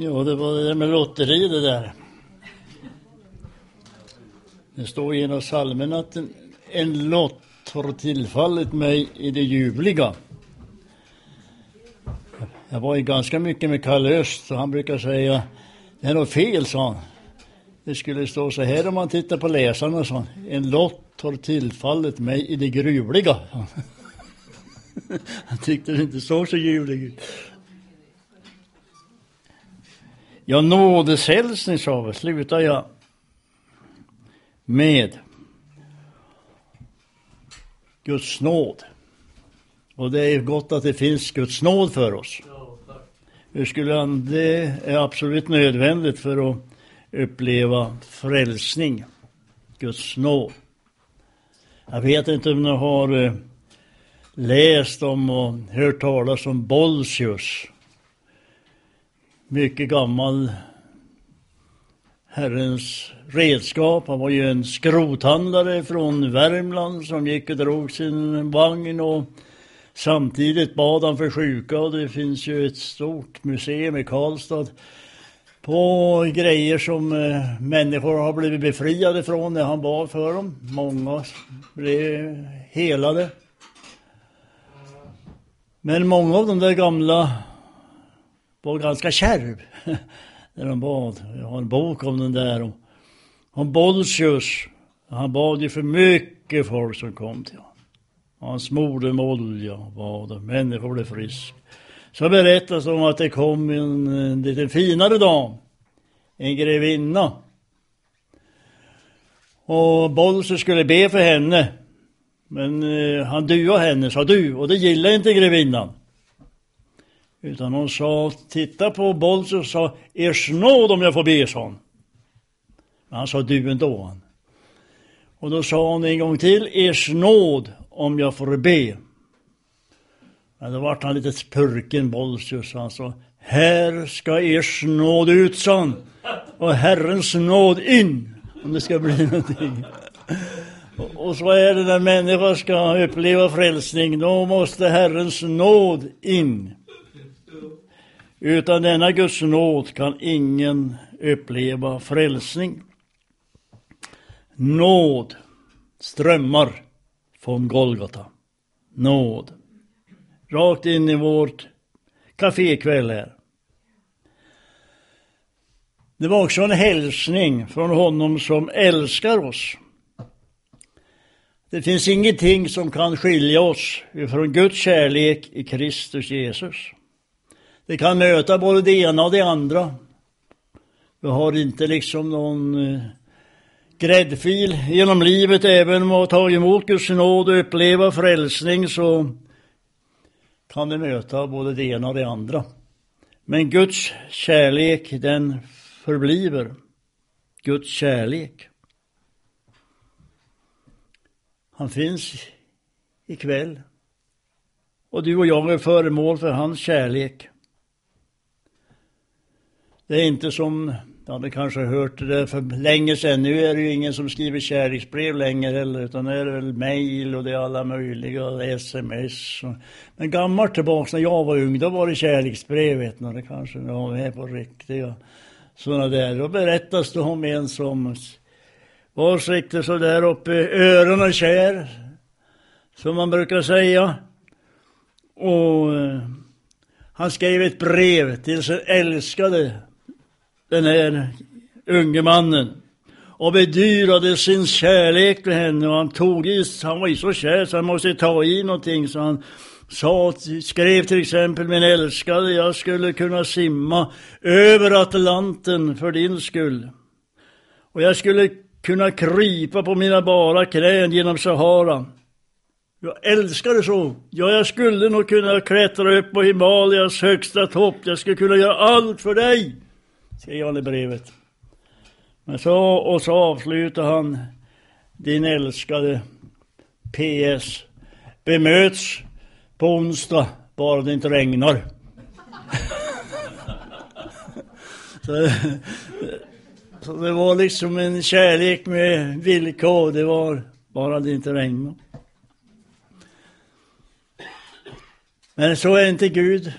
Ja, det var det där med lotteri det där. Det står i en av psalmerna att en, en lott har tillfallit mig i det ljuvliga. Jag var ju ganska mycket med Kalle Öst och han brukar säga det är något fel, sa han. Det skulle stå så här om man tittar på läsarna, sa han. En lott har tillfallit mig i det gruvliga. Han tyckte det inte såg så ljuvligt ut. Ja, nådeshälsning sa vi, slutar jag med Guds nåd. Och det är gott att det finns Guds nåd för oss. Hur skulle han, det är absolut nödvändigt för att uppleva frälsning. Guds nåd. Jag vet inte om ni har eh, läst om och hört talas om Bolsius. Mycket gammal Herrens redskap. Han var ju en skrothandlare från Värmland som gick och drog sin vagn och samtidigt bad han för sjuka och det finns ju ett stort museum i Karlstad på grejer som eh, människor har blivit befriade från när han bad för dem. Många blev helade. Men många av de där gamla var ganska kärv när de bad. Jag har en bok om den där. Om, om Bolsius. Han bad ju för mycket folk som kom till honom. Han smorde med olja och bad och människor blev friska. Så berättas om att det kom en, en lite finare dam. En grevinna. Och Bolsius skulle be för henne. Men eh, han duade henne, sa du, och det gillade inte grevinnan. Utan hon sa, titta på Bolls och sa, er snåd om jag får be, sa hon. Men han sa du ändå. Han. Och då sa hon en gång till, er snåd om jag får be. Men då vart han lite purken, Bolsius. Han sa, här ska er snåd ut, sa han. Och Herrens nåd in. Om det ska bli någonting. Och så är det när människor ska uppleva frälsning, då måste Herrens nåd in. Utan denna Guds nåd kan ingen uppleva frälsning. Nåd strömmar från Golgata. Nåd. Rakt in i vårt kafékväll här. Det var också en hälsning från honom som älskar oss. Det finns ingenting som kan skilja oss ifrån Guds kärlek i Kristus Jesus. Det kan möta både det ena och det andra. Vi har inte liksom någon eh, gräddfil genom livet, även om vi har tagit emot Guds nåd och uppleva frälsning så kan vi möta både det ena och det andra. Men Guds kärlek, den förbliver. Guds kärlek. Han finns ikväll. Och du och jag är föremål för hans kärlek. Det är inte som, du hade kanske hört det för länge sedan, nu är det ju ingen som skriver kärleksbrev längre heller, utan nu är det väl mejl och det är alla möjliga sms. och Men gammalt tillbaks när jag var ung, då var det kärleksbrev, vet ni, det kanske ni var med på riktiga sådana där. Då berättas det om en som var riktigt så där uppe i öronen kär, som man brukar säga. Och eh, han skrev ett brev till sin älskade den här unge mannen och bedyrade sin kärlek till henne och han tog i, han var ju så kär så han måste ta i någonting så han sa, skrev till exempel min älskade, jag skulle kunna simma över Atlanten för din skull. Och jag skulle kunna krypa på mina bara knän genom Sahara. Jag älskar det så. Ja, jag skulle nog kunna klättra upp på Himalayas högsta topp. Jag skulle kunna göra allt för dig skrev han i brevet. Men så, och så avslutar han din älskade PS. Bemöts på onsdag, bara det inte regnar. så, så, det var liksom en kärlek med villkor. Det var bara det inte regnade. Men så är inte Gud.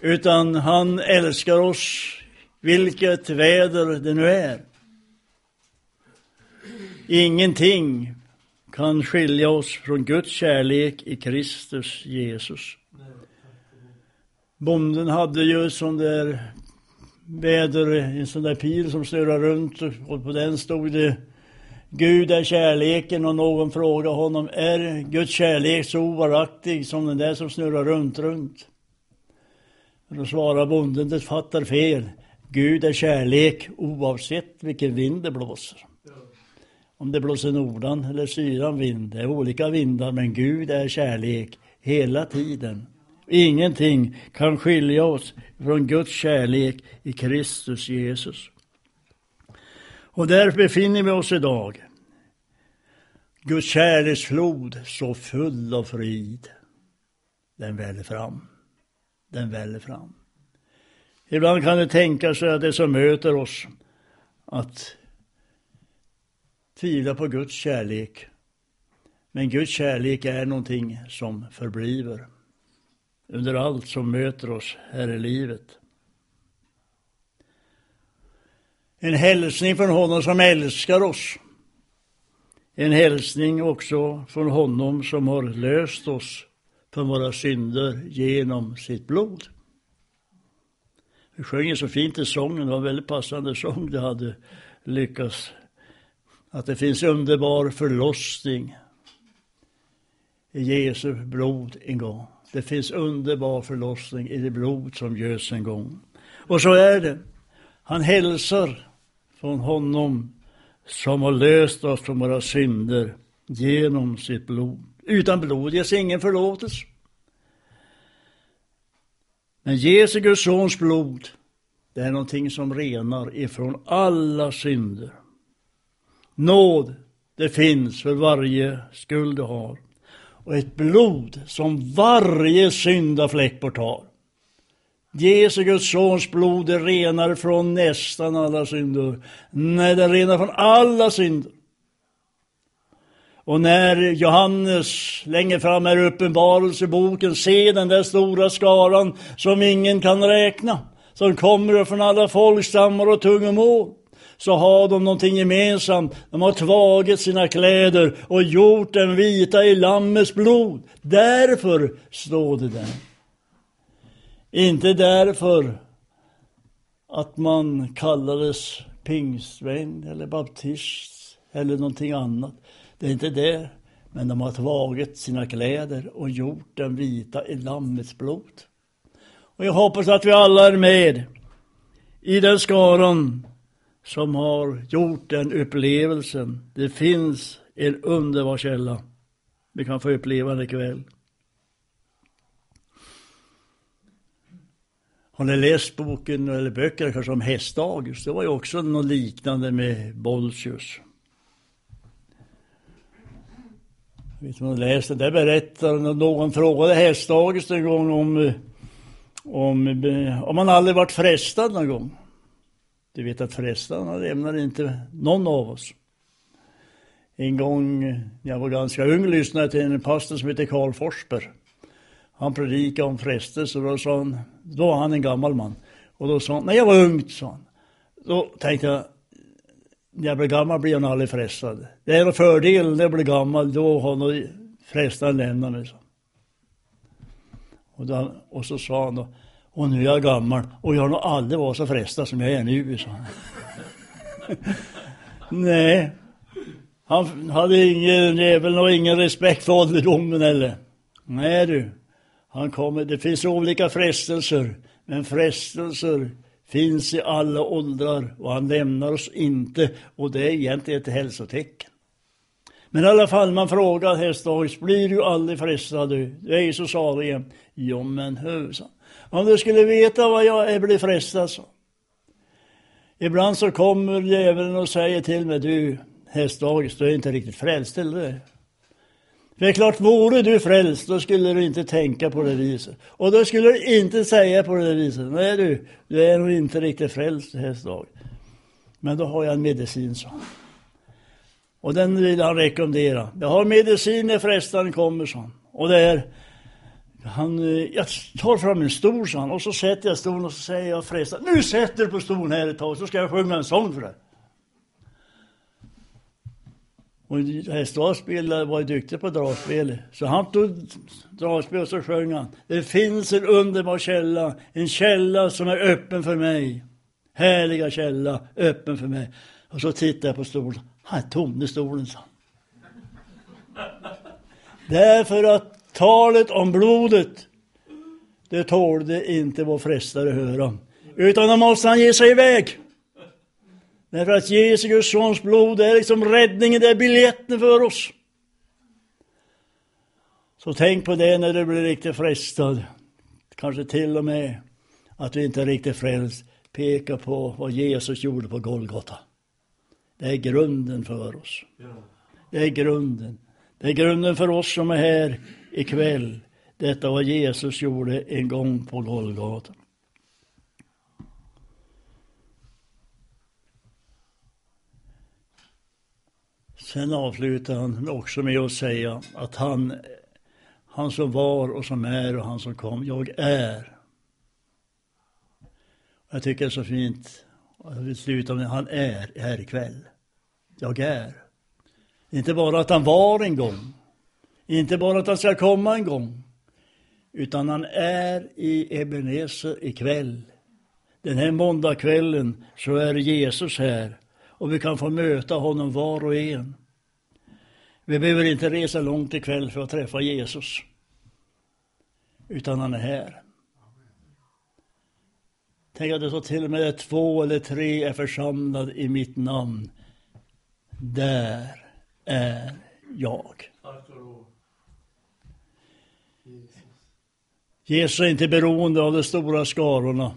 Utan han älskar oss vilket väder det nu är. Ingenting kan skilja oss från Guds kärlek i Kristus Jesus. Bonden hade ju sån där väder, en sån där pil som snurrar runt och på den stod det Gud är kärleken och någon frågade honom, är Guds kärlek så ovaraktig som den där som snurrar runt, runt? Då svarar bonden, det fattar fel. Gud är kärlek oavsett vilken vind det blåser. Om det blåser nordan eller sydan vind, det är olika vindar, men Gud är kärlek hela tiden. Ingenting kan skilja oss från Guds kärlek i Kristus Jesus. Och där befinner vi oss idag. Guds kärleksflod så full av frid. Den väller fram. Den väller fram. Ibland kan det tänka sig att det som möter oss att tvivla på Guds kärlek. Men Guds kärlek är någonting som förbliver under allt som möter oss här i livet. En hälsning från honom som älskar oss. En hälsning också från honom som har löst oss från våra synder genom sitt blod. Vi sjöng så fint i sången, det var en väldigt passande sång det hade lyckats. Att det finns underbar förlossning i Jesu blod en gång. Det finns underbar förlossning i det blod som göds en gång. Och så är det. Han hälsar från honom som har löst oss från våra synder genom sitt blod. Utan blod ges ingen förlåtelse. Men Jesu Guds sons blod, det är någonting som renar ifrån alla synder. Nåd, det finns för varje skuld du har. Och ett blod som varje syndafläck borttar. Jesu Guds sons blod det renar från nästan alla synder. Nej, det renar från alla synder. Och när Johannes längre fram i uppenbarelseboken ser den där stora skaran som ingen kan räkna, som kommer från alla folkstammar och tungomål, så har de någonting gemensamt. De har tvagit sina kläder och gjort den vita i Lammets blod. Därför står det där. Inte därför att man kallades pingstvän eller baptist eller någonting annat. Det är inte det. Men de har tagit sina kläder och gjort den vita i Lammets blod. Och jag hoppas att vi alla är med i den skaran som har gjort den upplevelsen. Det finns en underbar källa. Vi kan få uppleva den ikväll. Har ni läst boken eller böcker kanske om Häst-August? Det var ju också något liknande med Bolsius. Jag vet inte om ni läste, där berättar någon frågade Hästdagis en gång om, om, om man aldrig varit frestad någon gång. Du vet att frestarna lämnar inte någon av oss. En gång när jag var ganska ung lyssnade jag till en pastor som heter Karl Forsberg. Han predikade om frestelse och då sa han, då var han en gammal man. Och då sa han, när jag var ung, sa han. Då tänkte jag, när jag blir gammal blir jag nog aldrig frestad. Det är en fördel när jag blir gammal, då har nog frestan lämnat liksom. mig. Så. Och, då, och så sa han då, och nu är jag gammal och jag har nog aldrig varit så frestad som jag är nu, sa han. Nej, han hade ingen jävel och ingen respekt för ålderdomen eller. Nej du, han kommer, det finns olika frestelser, men frestelser finns i alla åldrar och han lämnar oss inte och det är egentligen ett hälsotecken. Men i alla fall, man frågar hästdags, blir du aldrig frestad du? Du är ju så salig. Jo men husan, Om du skulle veta vad jag är blir frestad så. Ibland så kommer djävulen och säger till mig, du hästdags, du är inte riktigt frälst eller det? Det är klart, vore du frälst, då skulle du inte tänka på det viset. Och då skulle du inte säga på det viset. Nej du, du är nog inte riktigt frälst hästdag. Men då har jag en medicin, så. Och den vill han rekommendera. Jag har medicin när frestan kommer, så. Och det är Han, eh, jag tar fram en stol, sa han, och så sätter jag stolen och så säger jag frestaren, nu sätter du på stolen här ett tag så ska jag sjunga en sång för dig. Och hästdragspelare var ju duktig på dragspel. Så han tog dragspel och så sjöng han. Det finns en underbar källa, en källa som är öppen för mig. Härliga källa, öppen för mig. Och så tittade jag på stolen. Han är tom i stolen, sa Därför att talet om blodet, det tålde inte vår frestare höra. Utan då måste han ge sig iväg. Därför att Jesu Guds sons blod är liksom räddningen, det är biljetten för oss. Så tänk på det när du blir riktigt frestad. Kanske till och med att du inte är riktigt frälst. Peka på vad Jesus gjorde på Golgata. Det är grunden för oss. Det är grunden. Det är grunden för oss som är här ikväll. Detta vad Jesus gjorde en gång på Golgata. Sen avslutar han också med att säga att han, han som var och som är och han som kom, jag är. Jag tycker det är så fint, jag vill sluta med han är här ikväll. Jag är. Inte bara att han var en gång, inte bara att han ska komma en gång, utan han är i Ebenezer ikväll. Den här måndagskvällen så är Jesus här och vi kan få möta honom var och en. Vi behöver inte resa långt ikväll för att träffa Jesus. Utan han är här. Tänk att det så till och med två eller tre är församlade i mitt namn. Där är jag. Jesus är inte beroende av de stora skarorna.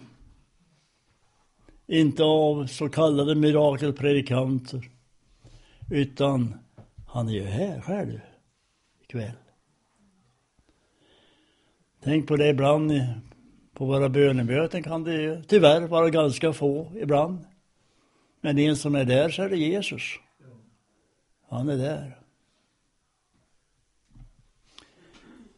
Inte av så kallade mirakelpredikanter. Utan han är ju här själv ikväll. Tänk på det ibland på våra bönemöten kan det ju tyvärr vara ganska få ibland. Men en som är där så är det Jesus. Han är där.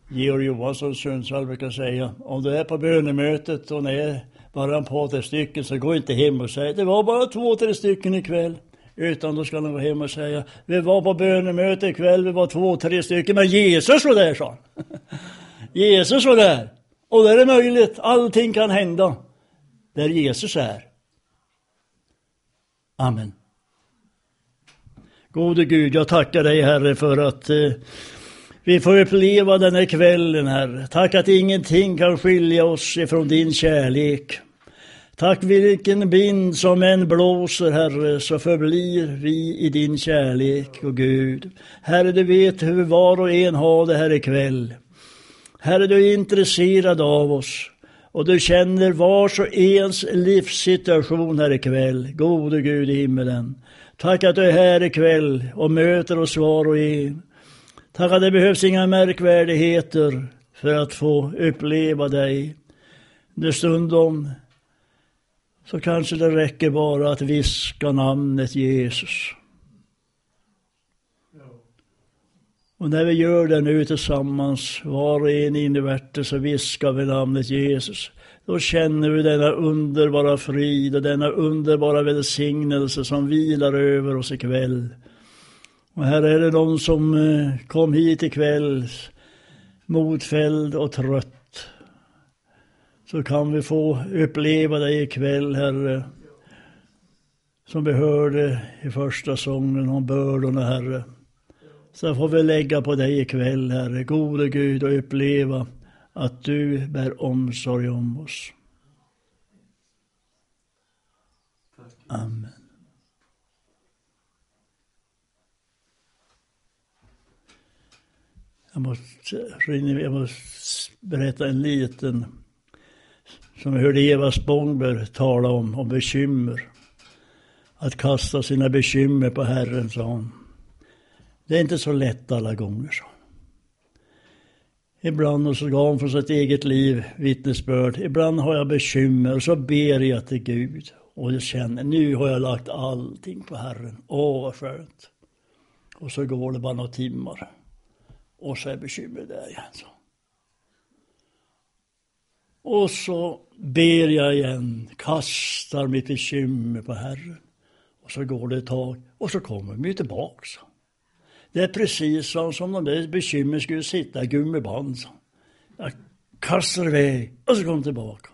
Georg Johansson Sundsvall brukar säga, om du är på bönemötet och ni är bara en par, tre stycken så gå inte hem och säg, det var bara två, tre stycken ikväll. Utan då ska han gå hem och säga, vi var på bönemöte ikväll, vi var två, tre stycken, men Jesus var där, sa han. Jesus var där. Och där är möjligt, allting kan hända där Jesus är. Amen. Gode Gud, jag tackar dig Herre för att eh, vi får uppleva den här kvällen Herre. Tack att ingenting kan skilja oss ifrån din kärlek. Tack vilken vind som än blåser, Herre, så förblir vi i din kärlek och Gud. Herre, du vet hur var och en har det här ikväll. Herre, du är intresserad av oss och du känner vars och ens livssituation här ikväll. Gode Gud i himmelen. Tack att du är här ikväll och möter oss var och en. Tack att det behövs inga märkvärdigheter för att få uppleva dig. Det stundom så kanske det räcker bara att viska namnet Jesus. Och när vi gör det nu tillsammans, var och en invärtes, så viskar vi namnet Jesus. Då känner vi denna underbara frid och denna underbara välsignelse som vilar över oss ikväll. Och här är det de som eh, kom hit ikväll, motfälld och trött så kan vi få uppleva dig ikväll, Herre. Som vi hörde i första sången om bördorna, Herre. Så får vi lägga på dig ikväll, Herre, gode Gud, och uppleva att du bär omsorg om oss. Amen. Jag måste, jag måste berätta en liten som jag hörde Eva Spångberg tala om, om bekymmer. Att kasta sina bekymmer på Herren, sa hon. Det är inte så lätt alla gånger, sa Ibland och så gav hon från sitt eget liv vittnesbörd. Ibland har jag bekymmer och så ber jag till Gud. Och jag känner, nu har jag lagt allting på Herren. Åh, vad skönt. Och så går det bara några timmar. Och så är bekymret där igen. Så. Och så ber jag igen, kastar mitt bekymmer på Herren. Och så går det ett tag och så kommer vi tillbaks. Det är precis som om de där bekymren skulle sitta i gummiband. Jag kastar iväg och så kommer tillbaka.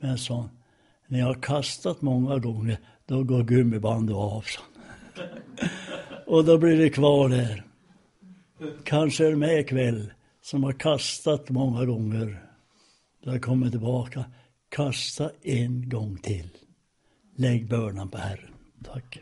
Men så, när jag har kastat många gånger, då går gummibandet av. Så. Och då blir det kvar där. Kanske är det med ikväll som har kastat många gånger. det har kommer tillbaka. Kasta en gång till. Lägg bördan på Herren. Tack.